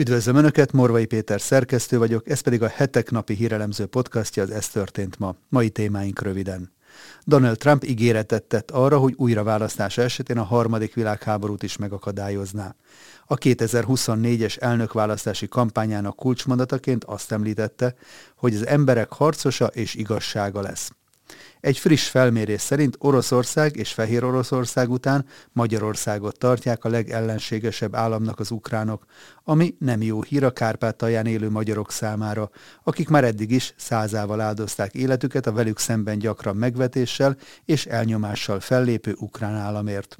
Üdvözlöm Önöket, Morvai Péter szerkesztő vagyok, ez pedig a hetek napi hírelemző podcastja, az Ez történt ma. Mai témáink röviden. Donald Trump ígéretet tett arra, hogy újra választása esetén a harmadik világháborút is megakadályozná. A 2024-es elnökválasztási kampányának kulcsmondataként azt említette, hogy az emberek harcosa és igazsága lesz. Egy friss felmérés szerint Oroszország és Fehér Oroszország után Magyarországot tartják a legellenségesebb államnak az ukránok, ami nem jó hír a Kárpátalján élő magyarok számára, akik már eddig is százával áldozták életüket a velük szemben gyakran megvetéssel és elnyomással fellépő ukrán államért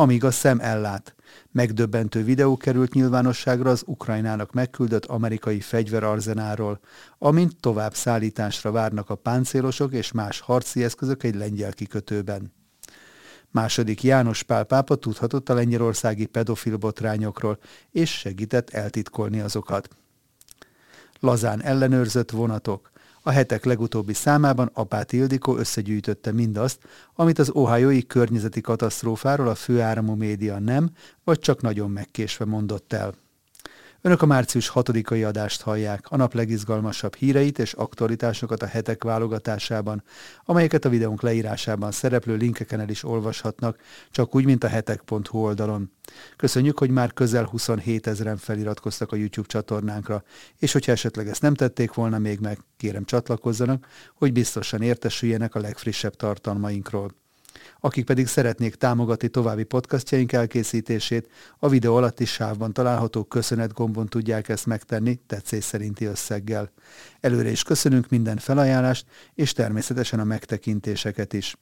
amíg a szem ellát. Megdöbbentő videó került nyilvánosságra az Ukrajnának megküldött amerikai fegyverarzenáról, amint tovább szállításra várnak a páncélosok és más harci eszközök egy lengyel kikötőben. Második János Pál pápa tudhatott a lengyelországi pedofil botrányokról, és segített eltitkolni azokat. Lazán ellenőrzött vonatok. A hetek legutóbbi számában Apát Ildikó összegyűjtötte mindazt, amit az ohiói környezeti katasztrófáról a főáramú média nem, vagy csak nagyon megkésve mondott el. Önök a március 6-ai adást hallják, a nap legizgalmasabb híreit és aktualitásokat a hetek válogatásában, amelyeket a videónk leírásában szereplő linkeken el is olvashatnak, csak úgy, mint a hetek.hu oldalon. Köszönjük, hogy már közel 27 ezeren feliratkoztak a YouTube csatornánkra, és hogyha esetleg ezt nem tették volna még meg, kérem csatlakozzanak, hogy biztosan értesüljenek a legfrissebb tartalmainkról. Akik pedig szeretnék támogatni további podcastjaink elkészítését, a videó alatti sávban található köszönet gombon tudják ezt megtenni tetszés szerinti összeggel. Előre is köszönünk minden felajánlást, és természetesen a megtekintéseket is.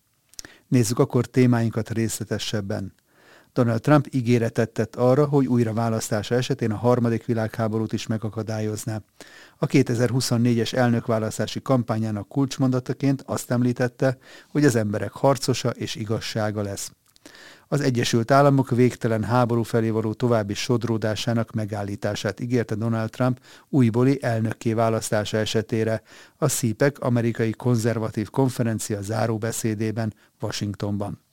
Nézzük akkor témáinkat részletesebben. Donald Trump ígéretet tett arra, hogy újra választása esetén a harmadik világháborút is megakadályozná. A 2024-es elnökválasztási kampányának kulcsmondataként azt említette, hogy az emberek harcosa és igazsága lesz. Az Egyesült Államok végtelen háború felé való további sodródásának megállítását ígérte Donald Trump újbóli elnökké választása esetére a CPEC amerikai konzervatív konferencia záróbeszédében Washingtonban.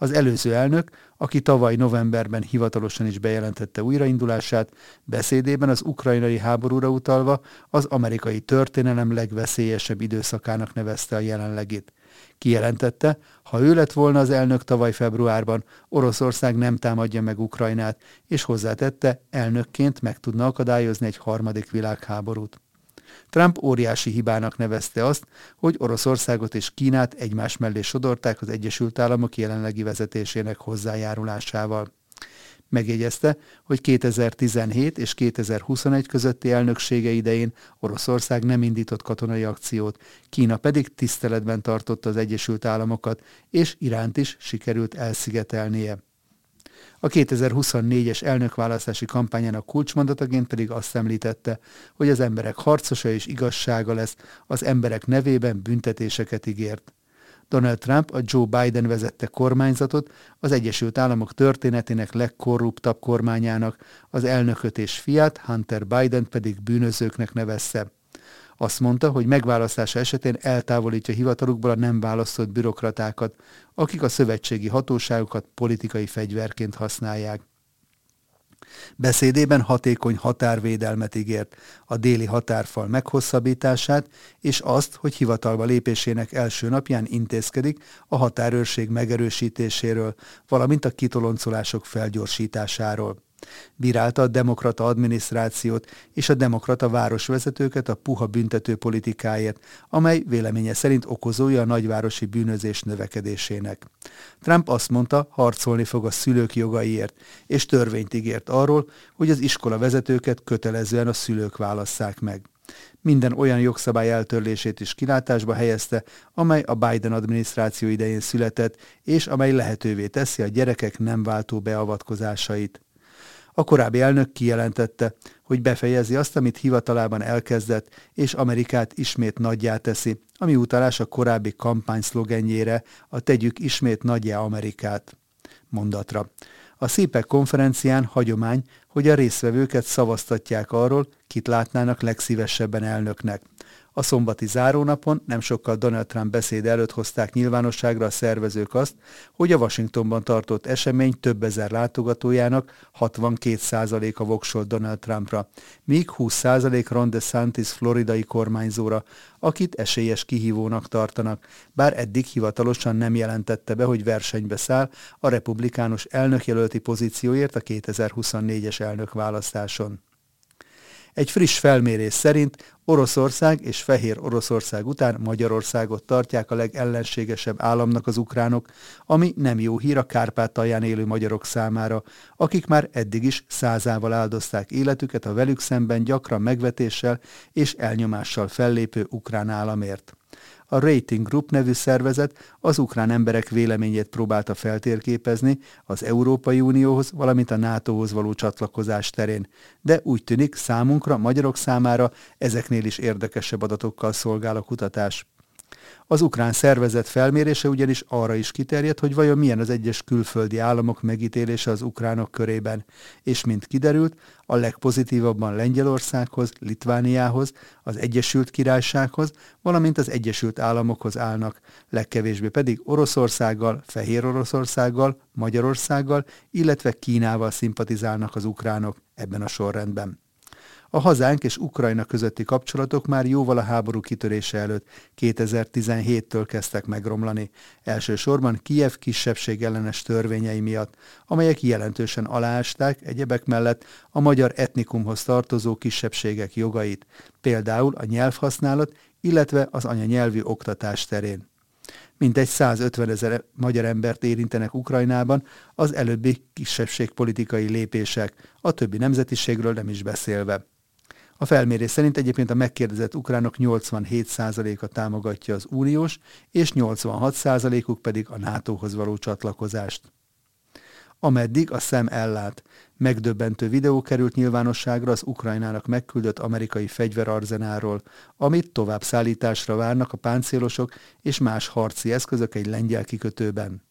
Az előző elnök, aki tavaly novemberben hivatalosan is bejelentette újraindulását, beszédében az ukrajnai háborúra utalva az amerikai történelem legveszélyesebb időszakának nevezte a jelenlegét. Kijelentette, ha ő lett volna az elnök tavaly februárban, Oroszország nem támadja meg Ukrajnát, és hozzátette, elnökként meg tudna akadályozni egy harmadik világháborút. Trump óriási hibának nevezte azt, hogy Oroszországot és Kínát egymás mellé sodorták az Egyesült Államok jelenlegi vezetésének hozzájárulásával. Megjegyezte, hogy 2017 és 2021 közötti elnöksége idején Oroszország nem indított katonai akciót, Kína pedig tiszteletben tartotta az Egyesült Államokat, és Iránt is sikerült elszigetelnie. A 2024-es elnökválasztási kampányának kulcsmondataként pedig azt említette, hogy az emberek harcosa és igazsága lesz, az emberek nevében büntetéseket ígért. Donald Trump a Joe Biden vezette kormányzatot az Egyesült Államok történetének legkorruptabb kormányának, az elnököt és fiát, Hunter Biden pedig bűnözőknek nevezte. Azt mondta, hogy megválasztása esetén eltávolítja hivatalukból a nem választott bürokratákat, akik a szövetségi hatóságokat politikai fegyverként használják. Beszédében hatékony határvédelmet ígért, a déli határfal meghosszabbítását, és azt, hogy hivatalba lépésének első napján intézkedik a határőrség megerősítéséről, valamint a kitoloncolások felgyorsításáról. Bírálta a demokrata adminisztrációt és a demokrata városvezetőket a puha büntető politikáért, amely véleménye szerint okozója a nagyvárosi bűnözés növekedésének. Trump azt mondta, harcolni fog a szülők jogaiért, és törvényt ígért arról, hogy az iskola vezetőket kötelezően a szülők válasszák meg minden olyan jogszabály eltörlését is kilátásba helyezte, amely a Biden adminisztráció idején született, és amely lehetővé teszi a gyerekek nem váltó beavatkozásait. A korábbi elnök kijelentette, hogy befejezi azt, amit hivatalában elkezdett, és Amerikát ismét nagyjá teszi, ami utalás a korábbi kampányszlogenjére, a tegyük ismét nagyjá Amerikát mondatra. A szépek konferencián hagyomány, hogy a résztvevőket szavaztatják arról, kit látnának legszívesebben elnöknek. A szombati zárónapon nem sokkal Donald Trump beszéd előtt hozták nyilvánosságra a szervezők azt, hogy a Washingtonban tartott esemény több ezer látogatójának 62%-a voksolt Donald Trumpra, míg 20% Ron DeSantis floridai kormányzóra, akit esélyes kihívónak tartanak, bár eddig hivatalosan nem jelentette be, hogy versenybe száll a republikánus elnökjelölti pozícióért a 2024-es elnökválasztáson. Egy friss felmérés szerint Oroszország és Fehér Oroszország után Magyarországot tartják a legellenségesebb államnak az ukránok, ami nem jó hír a Kárpátalján élő magyarok számára, akik már eddig is százával áldozták életüket a velük szemben gyakran megvetéssel és elnyomással fellépő ukrán államért. A Rating Group nevű szervezet az ukrán emberek véleményét próbálta feltérképezni az Európai Unióhoz, valamint a NATO-hoz való csatlakozás terén. De úgy tűnik számunkra, magyarok számára ezeknél is érdekesebb adatokkal szolgál a kutatás. Az ukrán szervezet felmérése ugyanis arra is kiterjed, hogy vajon milyen az egyes külföldi államok megítélése az ukránok körében, és mint kiderült, a legpozitívabban Lengyelországhoz, Litvániához, az Egyesült Királysághoz, valamint az Egyesült Államokhoz állnak, legkevésbé pedig Oroszországgal, Fehér Oroszországgal, Magyarországgal, illetve Kínával szimpatizálnak az ukránok ebben a sorrendben. A hazánk és Ukrajna közötti kapcsolatok már jóval a háború kitörése előtt 2017-től kezdtek megromlani, elsősorban Kijev kisebbség ellenes törvényei miatt, amelyek jelentősen aláásták egyebek mellett a magyar etnikumhoz tartozó kisebbségek jogait, például a nyelvhasználat, illetve az anyanyelvű oktatás terén mintegy 150 ezer magyar embert érintenek Ukrajnában az előbbi kisebbségpolitikai lépések, a többi nemzetiségről nem is beszélve. A felmérés szerint egyébként a megkérdezett ukránok 87%-a támogatja az uniós, és 86%-uk pedig a NATO-hoz való csatlakozást. Ameddig a szem ellát, megdöbbentő videó került nyilvánosságra az Ukrajnának megküldött amerikai fegyverarzenáról, amit tovább szállításra várnak a páncélosok és más harci eszközök egy lengyel kikötőben.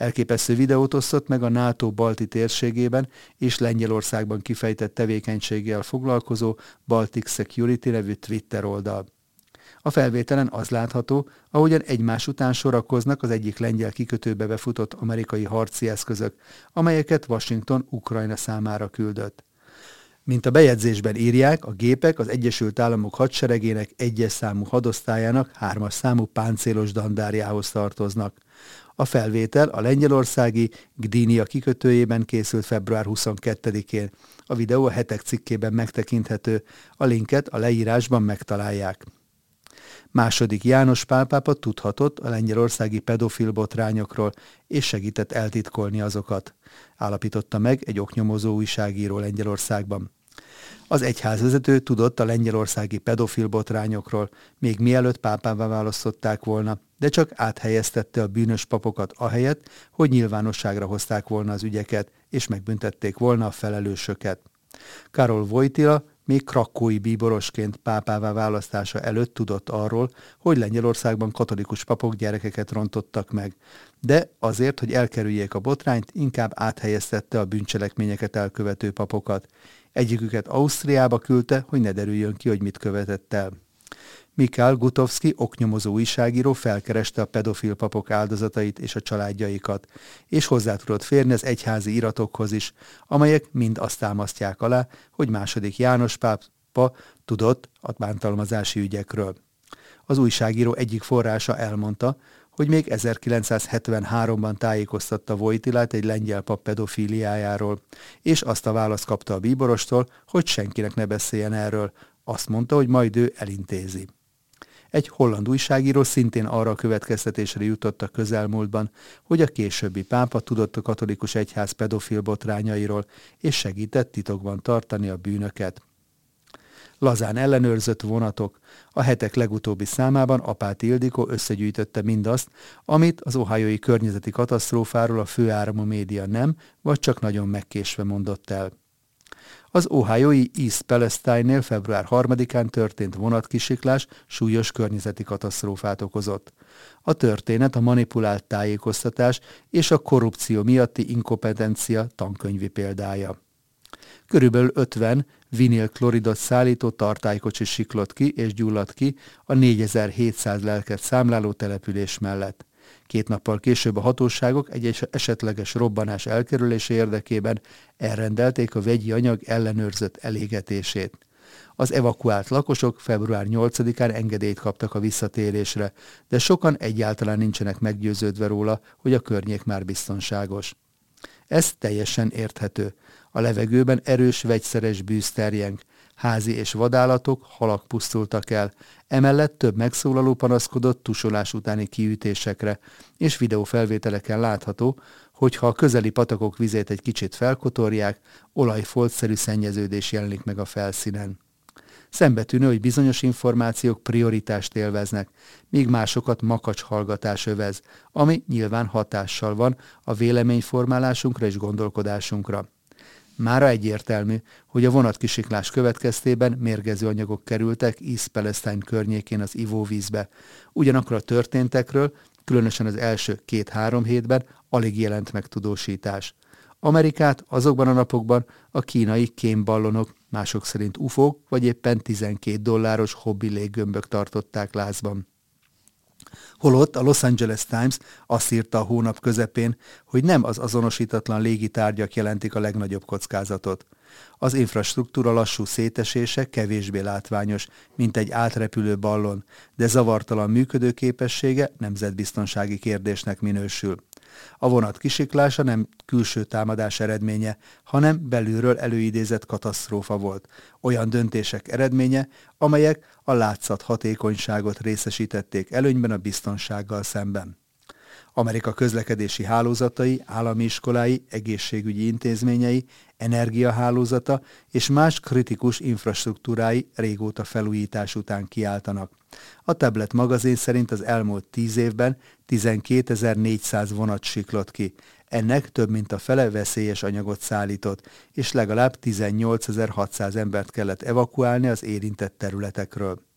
Elképesztő videót osztott meg a NATO balti térségében és Lengyelországban kifejtett tevékenységgel foglalkozó Baltic Security nevű Twitter oldal. A felvételen az látható, ahogyan egymás után sorakoznak az egyik lengyel kikötőbe befutott amerikai harci eszközök, amelyeket Washington Ukrajna számára küldött. Mint a bejegyzésben írják, a gépek az Egyesült Államok hadseregének egyes számú hadosztályának hármas számú páncélos dandárjához tartoznak. A felvétel a lengyelországi Gdynia kikötőjében készült február 22-én. A videó a hetek cikkében megtekinthető, a linket a leírásban megtalálják. Második János pálpápa tudhatott a lengyelországi pedofil botrányokról, és segített eltitkolni azokat, állapította meg egy oknyomozó újságíró Lengyelországban. Az egyházvezető tudott a lengyelországi pedofil botrányokról, még mielőtt pápává választották volna, de csak áthelyeztette a bűnös papokat ahelyett, hogy nyilvánosságra hozták volna az ügyeket, és megbüntették volna a felelősöket. Karol Wojtila még krakói bíborosként pápává választása előtt tudott arról, hogy Lengyelországban katolikus papok gyerekeket rontottak meg, de azért, hogy elkerüljék a botrányt, inkább áthelyeztette a bűncselekményeket elkövető papokat. Egyiküket Ausztriába küldte, hogy ne derüljön ki, hogy mit követett el. Mikhail Gutovski oknyomozó újságíró felkereste a pedofil papok áldozatait és a családjaikat, és hozzá tudott férni az egyházi iratokhoz is, amelyek mind azt támasztják alá, hogy második János pápa tudott a bántalmazási ügyekről. Az újságíró egyik forrása elmondta, hogy még 1973-ban tájékoztatta Vojtilát egy lengyel pap pedofíliájáról, és azt a választ kapta a bíborostól, hogy senkinek ne beszéljen erről. Azt mondta, hogy majd ő elintézi. Egy holland újságíró szintén arra a következtetésre jutott a közelmúltban, hogy a későbbi pápa tudott a katolikus egyház pedofil botrányairól, és segített titokban tartani a bűnöket. Lazán ellenőrzött vonatok. A hetek legutóbbi számában Apát Ildikó összegyűjtötte mindazt, amit az ohájói környezeti katasztrófáról a főáramú média nem, vagy csak nagyon megkésve mondott el. Az Ohioi East Palestine-nél február 3-án történt vonatkisiklás súlyos környezeti katasztrófát okozott. A történet a manipulált tájékoztatás és a korrupció miatti inkompetencia tankönyvi példája. Körülbelül 50 vinilkloridot szállító tartálykocsi siklott ki és gyulladt ki a 4700 lelket számláló település mellett. Két nappal később a hatóságok egy esetleges robbanás elkerülése érdekében elrendelték a vegyi anyag ellenőrzött elégetését. Az evakuált lakosok február 8-án engedélyt kaptak a visszatérésre, de sokan egyáltalán nincsenek meggyőződve róla, hogy a környék már biztonságos. Ez teljesen érthető. A levegőben erős vegyszeres bűz terjeng, házi és vadállatok, halak pusztultak el, emellett több megszólaló panaszkodott tusolás utáni kiütésekre, és videófelvételeken látható, hogy ha a közeli patakok vizét egy kicsit felkotorják, olajfoltszerű szennyeződés jelenik meg a felszínen. Szembetűnő, hogy bizonyos információk prioritást élveznek, míg másokat makacs hallgatás övez, ami nyilván hatással van a véleményformálásunkra és gondolkodásunkra. Mára egyértelmű, hogy a vonatkisiklás következtében mérgező anyagok kerültek East Palestine környékén az ivóvízbe. Ugyanakkor a történtekről, különösen az első két-három hétben alig jelent meg tudósítás. Amerikát azokban a napokban a kínai kémballonok, mások szerint ufók, vagy éppen 12 dolláros hobbi léggömbök tartották lázban. Holott a Los Angeles Times azt írta a hónap közepén, hogy nem az azonosítatlan légitárgyak jelentik a legnagyobb kockázatot. Az infrastruktúra lassú szétesése kevésbé látványos, mint egy átrepülő ballon, de zavartalan működőképessége nemzetbiztonsági kérdésnek minősül. A vonat kisiklása nem külső támadás eredménye, hanem belülről előidézett katasztrófa volt. Olyan döntések eredménye, amelyek a látszat hatékonyságot részesítették előnyben a biztonsággal szemben. Amerika közlekedési hálózatai, állami iskolái, egészségügyi intézményei, energiahálózata és más kritikus infrastruktúrái régóta felújítás után kiáltanak. A Tablet magazin szerint az elmúlt tíz évben 12.400 vonat siklott ki. Ennek több mint a fele veszélyes anyagot szállított, és legalább 18.600 embert kellett evakuálni az érintett területekről.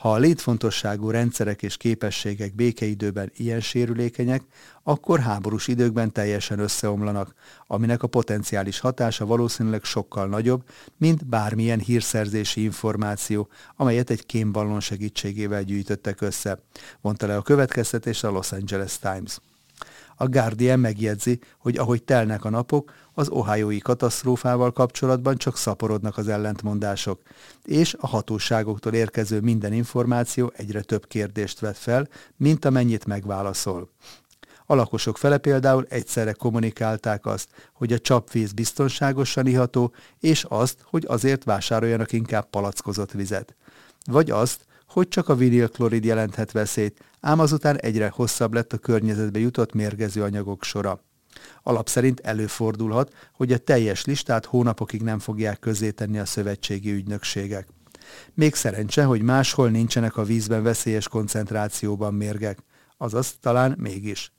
Ha a létfontosságú rendszerek és képességek békeidőben ilyen sérülékenyek, akkor háborús időkben teljesen összeomlanak, aminek a potenciális hatása valószínűleg sokkal nagyobb, mint bármilyen hírszerzési információ, amelyet egy kémballon segítségével gyűjtöttek össze, mondta le a következtetés a Los Angeles Times. A Guardian megjegyzi, hogy ahogy telnek a napok, az ohiói katasztrófával kapcsolatban csak szaporodnak az ellentmondások, és a hatóságoktól érkező minden információ egyre több kérdést vet fel, mint amennyit megválaszol. A lakosok fele például egyszerre kommunikálták azt, hogy a csapvíz biztonságosan iható, és azt, hogy azért vásároljanak inkább palackozott vizet. Vagy azt, hogy csak a vinilklorid jelenthet veszélyt, ám azután egyre hosszabb lett a környezetbe jutott mérgező anyagok sora. Alap szerint előfordulhat, hogy a teljes listát hónapokig nem fogják közzétenni a szövetségi ügynökségek. Még szerencse, hogy máshol nincsenek a vízben veszélyes koncentrációban mérgek, azaz talán mégis.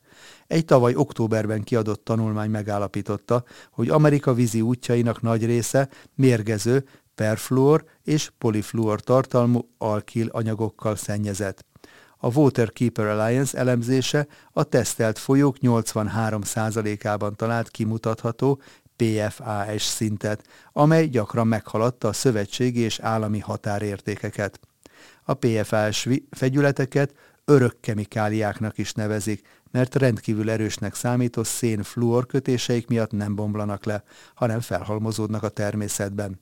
Egy tavaly októberben kiadott tanulmány megállapította, hogy Amerika vízi útjainak nagy része mérgező, perfluor és polifluor tartalmú alkil anyagokkal szennyezett. A Waterkeeper Alliance elemzése a tesztelt folyók 83%-ában talált kimutatható PFAS szintet, amely gyakran meghaladta a szövetségi és állami határértékeket. A PFAS fegyületeket örök kemikáliáknak is nevezik, mert rendkívül erősnek számító szén-fluor kötéseik miatt nem bomlanak le, hanem felhalmozódnak a természetben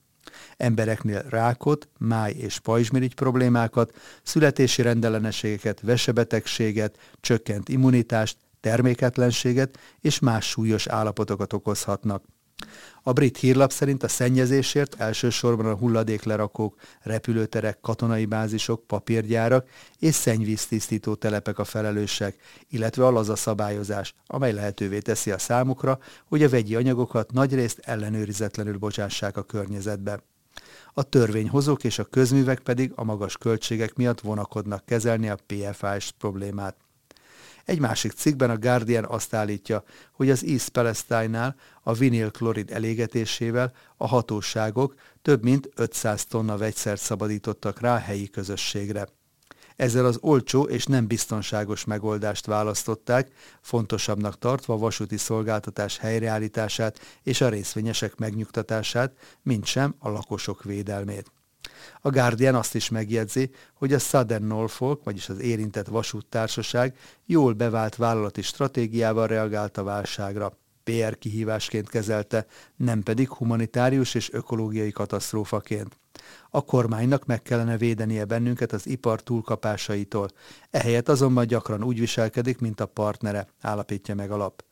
embereknél rákot, máj- és pajzsmirigy problémákat, születési rendellenességeket, vesebetegséget, csökkent immunitást, terméketlenséget és más súlyos állapotokat okozhatnak. A brit hírlap szerint a szennyezésért elsősorban a hulladéklerakók, repülőterek, katonai bázisok, papírgyárak és szennyvíztisztító telepek a felelősek, illetve a szabályozás, amely lehetővé teszi a számukra, hogy a vegyi anyagokat nagyrészt ellenőrizetlenül bocsássák a környezetbe. A törvényhozók és a közművek pedig a magas költségek miatt vonakodnak kezelni a PFAS problémát. Egy másik cikkben a Guardian azt állítja, hogy az East Palestine-nál a vinilklorid elégetésével a hatóságok több mint 500 tonna vegyszert szabadítottak rá a helyi közösségre. Ezzel az olcsó és nem biztonságos megoldást választották, fontosabbnak tartva a vasúti szolgáltatás helyreállítását és a részvényesek megnyugtatását, mint sem a lakosok védelmét. A Guardian azt is megjegyzi, hogy a Southern Norfolk, vagyis az érintett vasúttársaság jól bevált vállalati stratégiával reagált a válságra. PR kihívásként kezelte, nem pedig humanitárius és ökológiai katasztrófaként. A kormánynak meg kellene védenie bennünket az ipar túlkapásaitól, ehelyett azonban gyakran úgy viselkedik, mint a partnere, állapítja meg a lap.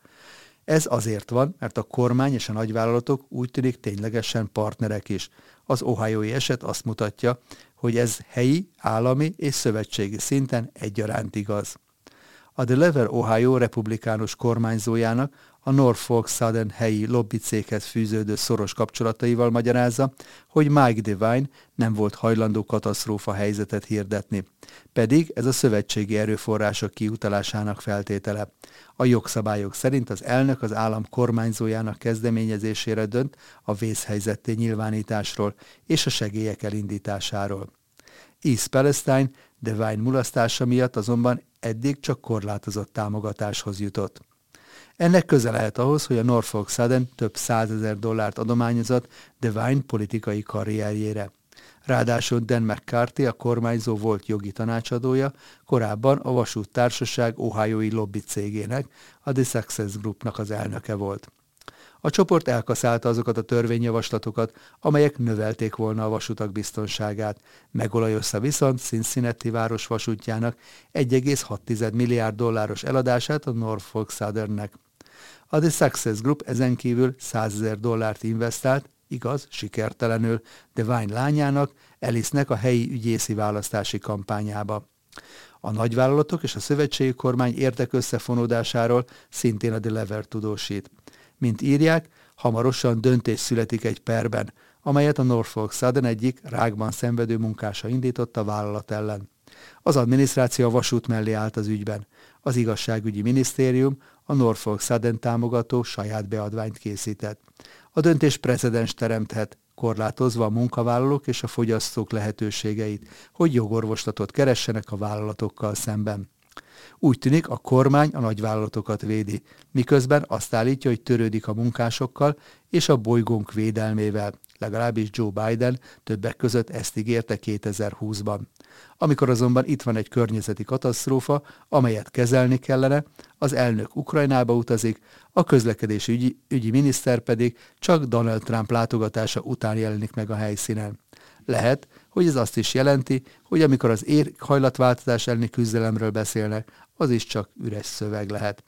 Ez azért van, mert a kormány és a nagyvállalatok úgy tűnik ténylegesen partnerek is. Az ohiói eset azt mutatja, hogy ez helyi, állami és szövetségi szinten egyaránt igaz. A Delaware Ohio republikánus kormányzójának a Norfolk Southern helyi lobbycéghez fűződő szoros kapcsolataival magyarázza, hogy Mike Devine nem volt hajlandó katasztrófa helyzetet hirdetni. Pedig ez a szövetségi erőforrások kiutalásának feltétele. A jogszabályok szerint az elnök az állam kormányzójának kezdeményezésére dönt a vészhelyzetté nyilvánításról és a segélyek elindításáról. East Palestine Devine mulasztása miatt azonban eddig csak korlátozott támogatáshoz jutott. Ennek köze lehet ahhoz, hogy a Norfolk Southern több százezer dollárt adományozott Devine politikai karrierjére. Ráadásul Dan McCarthy, a kormányzó volt jogi tanácsadója, korábban a vasúttársaság Ohioi lobby cégének, a The Success Groupnak az elnöke volt. A csoport elkaszálta azokat a törvényjavaslatokat, amelyek növelték volna a vasutak biztonságát, megolajozta viszont Cincinnati város vasútjának 1,6 milliárd dolláros eladását a Norfolk Southernnek. A The Success Group ezen kívül 100 ezer dollárt investált, igaz, sikertelenül, de Vine lányának, Elisnek a helyi ügyészi választási kampányába. A nagyvállalatok és a szövetségi kormány érdekösszefonódásáról szintén a Delever tudósít. Mint írják, hamarosan döntés születik egy perben, amelyet a Norfolk Southern egyik rákban szenvedő munkása indított a vállalat ellen. Az adminisztráció a vasút mellé állt az ügyben. Az igazságügyi minisztérium a Norfolk Southern támogató saját beadványt készített. A döntés precedens teremthet, korlátozva a munkavállalók és a fogyasztók lehetőségeit, hogy jogorvoslatot keressenek a vállalatokkal szemben. Úgy tűnik, a kormány a nagyvállalatokat védi, miközben azt állítja, hogy törődik a munkásokkal és a bolygónk védelmével, legalábbis Joe Biden többek között ezt ígérte 2020-ban. Amikor azonban itt van egy környezeti katasztrófa, amelyet kezelni kellene, az elnök Ukrajnába utazik, a közlekedési ügyi, ügyi miniszter pedig csak Donald Trump látogatása után jelenik meg a helyszínen. Lehet, hogy ez azt is jelenti, hogy amikor az éghajlatváltozás elleni küzdelemről beszélnek, az is csak üres szöveg lehet.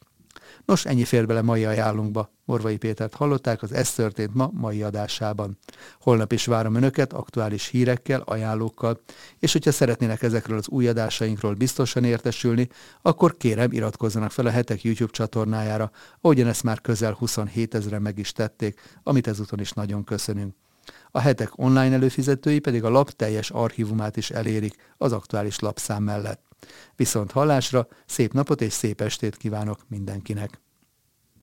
Nos, ennyi fér bele mai ajánlunkba. Morvai Pétert hallották az Ez történt ma mai adásában. Holnap is várom Önöket aktuális hírekkel, ajánlókkal, és hogyha szeretnének ezekről az új adásainkról biztosan értesülni, akkor kérem iratkozzanak fel a hetek YouTube csatornájára, ahogyan ezt már közel 27 ezeren meg is tették, amit ezúton is nagyon köszönünk. A hetek online előfizetői pedig a lap teljes archívumát is elérik az aktuális lapszám mellett. Viszont hallásra, szép napot és szép estét kívánok mindenkinek!